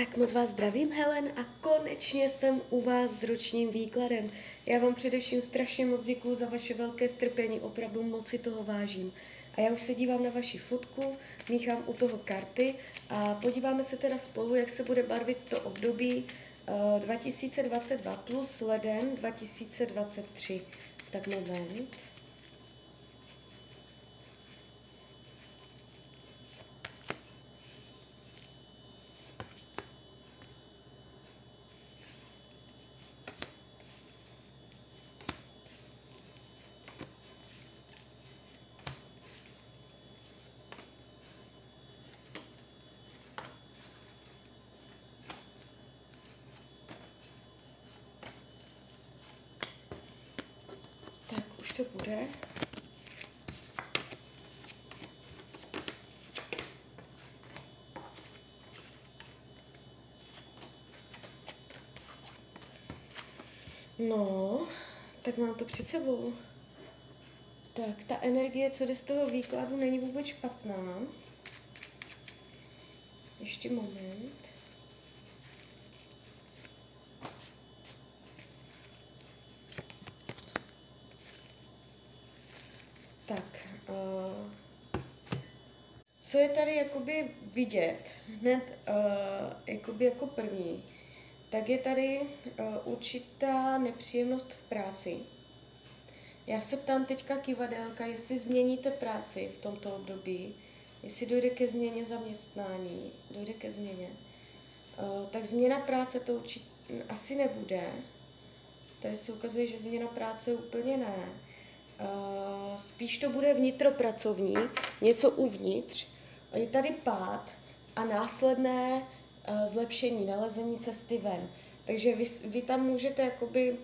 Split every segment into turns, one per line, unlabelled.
Tak moc vás zdravím, Helen, a konečně jsem u vás s ročním výkladem. Já vám především strašně moc děkuju za vaše velké strpení, opravdu moc si toho vážím. A já už se dívám na vaši fotku, míchám u toho karty a podíváme se teda spolu, jak se bude barvit to období uh, 2022 plus leden 2023. Tak moment. To bude. No, tak mám to před sebou. Tak, ta energie, co jde z toho výkladu, není vůbec špatná. Ještě moment. Tak, uh, co je tady jakoby vidět hned uh, jakoby jako první, tak je tady uh, určitá nepříjemnost v práci. Já se ptám teďka kivadelka, jestli změníte práci v tomto období, jestli dojde ke změně zaměstnání, dojde ke změně. Uh, tak změna práce to určitě asi nebude. Tady se ukazuje, že změna práce úplně ne. Uh, spíš to bude vnitropracovní, něco uvnitř. Je tady pád a následné uh, zlepšení, nalezení cesty ven. Takže vy, vy tam můžete jakoby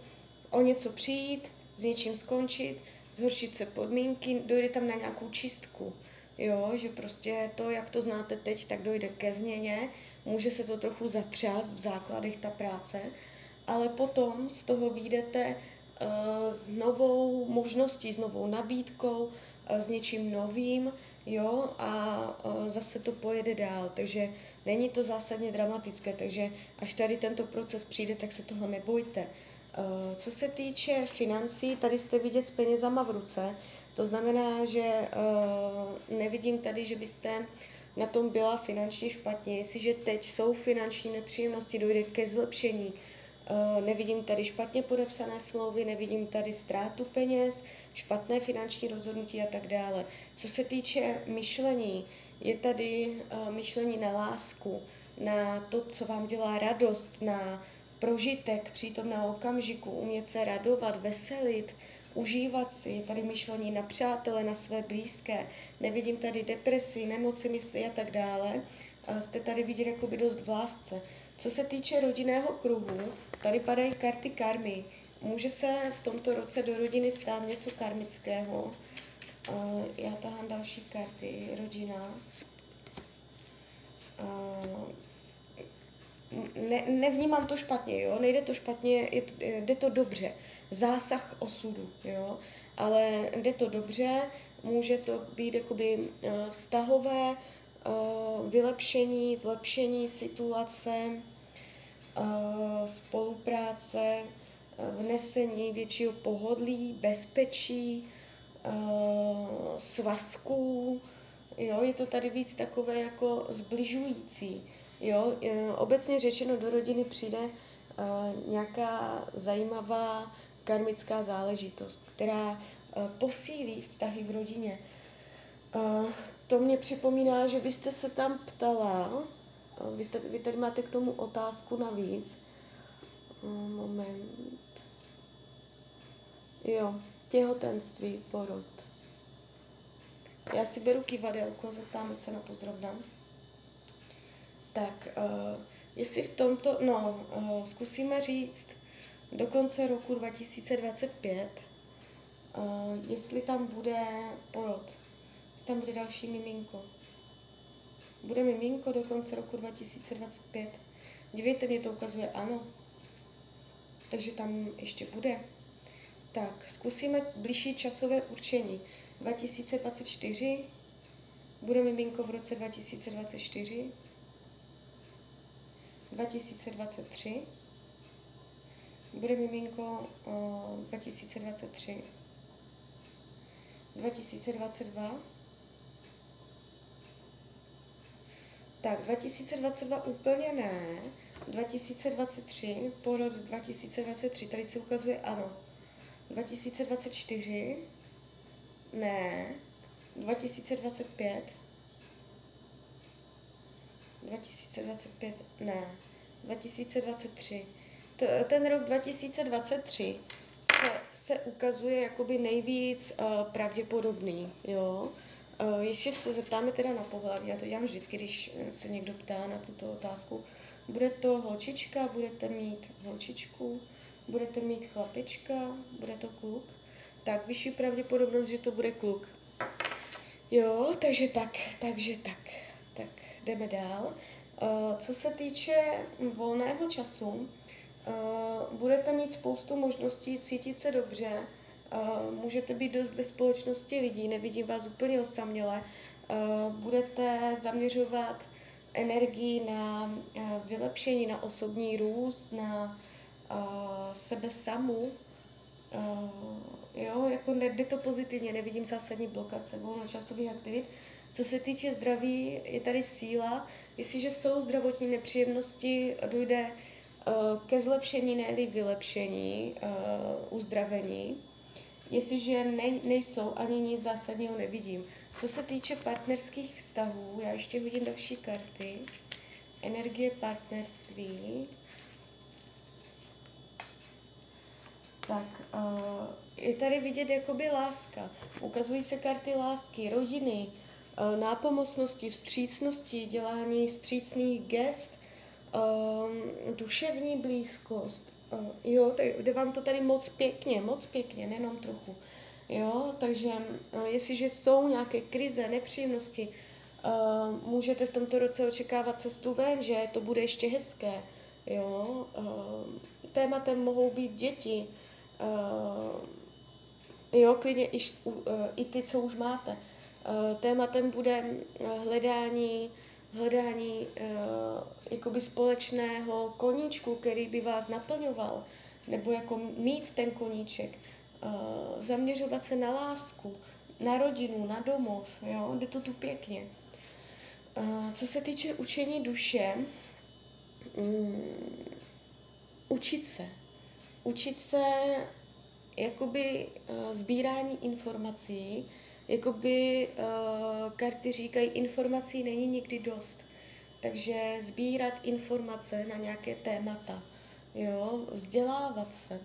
o něco přijít, s něčím skončit, zhoršit se podmínky, dojde tam na nějakou čistku. Jo, že prostě to, jak to znáte teď, tak dojde ke změně, může se to trochu zatřást v základech ta práce, ale potom z toho výjdete s novou možností, s novou nabídkou, s něčím novým, jo, a zase to pojede dál. Takže není to zásadně dramatické, takže až tady tento proces přijde, tak se toho nebojte. Co se týče financí, tady jste vidět s penězama v ruce, to znamená, že nevidím tady, že byste na tom byla finančně špatně. Jestliže teď jsou finanční nepříjemnosti, dojde ke zlepšení, nevidím tady špatně podepsané smlouvy, nevidím tady ztrátu peněz, špatné finanční rozhodnutí a tak dále. Co se týče myšlení, je tady uh, myšlení na lásku, na to, co vám dělá radost, na prožitek, přítomná okamžiku, umět se radovat, veselit, užívat si, je tady myšlení na přátele, na své blízké, nevidím tady depresi, nemoci mysli a tak dále. Uh, jste tady vidět jakoby dost v lásce. Co se týče rodinného kruhu, tady padají karty karmy. Může se v tomto roce do rodiny stát něco karmického. Uh, já tahám další karty. Rodina. Uh, ne, nevnímám to špatně, jo, nejde to špatně, je, jde to dobře. Zásah osudu, jo, ale jde to dobře, může to být jakoby vztahové, vylepšení, zlepšení situace, spolupráce, vnesení většího pohodlí, bezpečí, svazků. Jo, je to tady víc takové jako zbližující. Jo, obecně řečeno do rodiny přijde nějaká zajímavá karmická záležitost, která posílí vztahy v rodině. To mě připomíná, že byste se tam ptala, vy tady, vy tady máte k tomu otázku navíc. Moment. Jo, těhotenství, porod. Já si beru kivadelko, zeptáme se na to zrovna. Tak, uh, jestli v tomto, no, uh, zkusíme říct do konce roku 2025, uh, jestli tam bude porod tam bude další miminko. Bude miminko do konce roku 2025. Dívejte, mě to ukazuje ano. Takže tam ještě bude. Tak, zkusíme blížší časové určení. 2024, bude miminko v roce 2024, 2023. Bude miminko uh, 2023. 2022. Tak, 2022 úplně ne. 2023, porod 2023, tady se ukazuje ano. 2024, ne. 2025, 2025, ne. 2023. T- ten rok 2023 se, se ukazuje jakoby nejvíc uh, pravděpodobný, jo. Uh, ještě se zeptáme teda na pohlaví, já to dělám vždycky, když se někdo ptá na tuto otázku. Bude to holčička, budete mít holčičku, budete mít chlapička, bude to kluk, tak vyšší pravděpodobnost, že to bude kluk. Jo, takže tak, takže tak, tak jdeme dál. Uh, co se týče volného času, budete mít spoustu možností cítit se dobře, můžete být dost ve společnosti lidí, nevidím vás úplně osaměle, uh, budete zaměřovat energii na uh, vylepšení, na osobní růst, na sebe samu, jo, jako jde to pozitivně, nevidím zásadní blokace volnočasových aktivit. Co se týče zdraví, je tady síla. Jestliže jsou zdravotní nepříjemnosti, dojde ke zlepšení, ne vylepšení, uzdravení. Jestliže ne, nejsou, ani nic zásadního nevidím. Co se týče partnerských vztahů, já ještě hodím další karty. Energie partnerství. Tak, je tady vidět jakoby láska. Ukazují se karty lásky, rodiny, nápomocnosti, vstřícnosti, dělání vstřícných gest, duševní blízkost. Uh, jo, tak jde vám to tady moc pěkně, moc pěkně, nejenom trochu. Jo, takže uh, jestliže jsou nějaké krize, nepříjemnosti, uh, můžete v tomto roce očekávat cestu ven, že to bude ještě hezké. Jo, uh, tématem mohou být děti, Uh, jo, klidně i, uh, i ty, co už máte. Uh, tématem bude hledání, hledání uh, jakoby společného koníčku, který by vás naplňoval, nebo jako mít ten koníček, uh, zaměřovat se na lásku, na rodinu, na domov, jo, jde to tu pěkně. Uh, co se týče učení duše, um, učit se, učit se jakoby uh, sbírání informací, jakoby uh, karty říkají, informací není nikdy dost. Takže sbírat informace na nějaké témata, jo, vzdělávat se.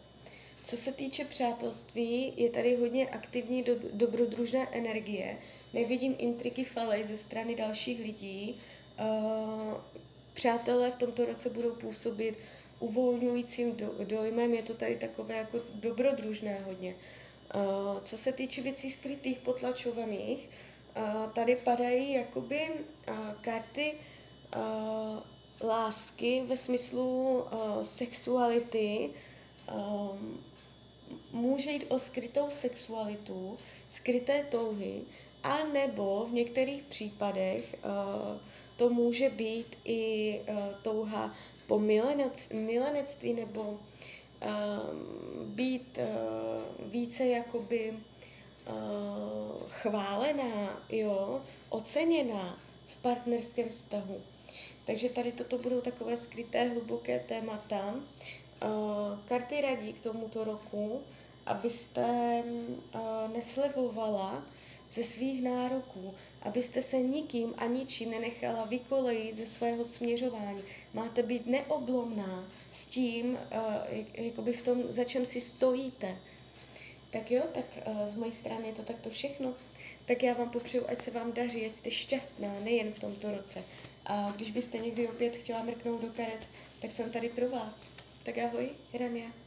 Co se týče přátelství, je tady hodně aktivní do, dobrodružné energie. Nevidím intriky falej ze strany dalších lidí. Uh, přátelé v tomto roce budou působit uvolňujícím do, dojmem, je to tady takové jako dobrodružné hodně. Uh, co se týče věcí skrytých, potlačovaných, uh, tady padají jakoby uh, karty lásky ve smyslu sexuality. Může jít o skrytou sexualitu, skryté touhy, a nebo v některých případech to může být i uh, touha po milenec, milenectví nebo být uh, více jakoby uh, chválená, jo, oceněná v partnerském vztahu. Takže tady toto budou takové skryté, hluboké témata. Uh, karty radí k tomuto roku, abyste neslevovala ze svých nároků, abyste se nikým a ničím nenechala vykolejit ze svého směřování. Máte být neoblomná s tím, uh, jakoby v tom, za čem si stojíte. Tak jo, tak uh, z mojej strany je to takto všechno. Tak já vám popřeju, ať se vám daří, ať jste šťastná, nejen v tomto roce. A když byste někdy opět chtěla mrknout do karet, tak jsem tady pro vás. Tak ahoj, Rania.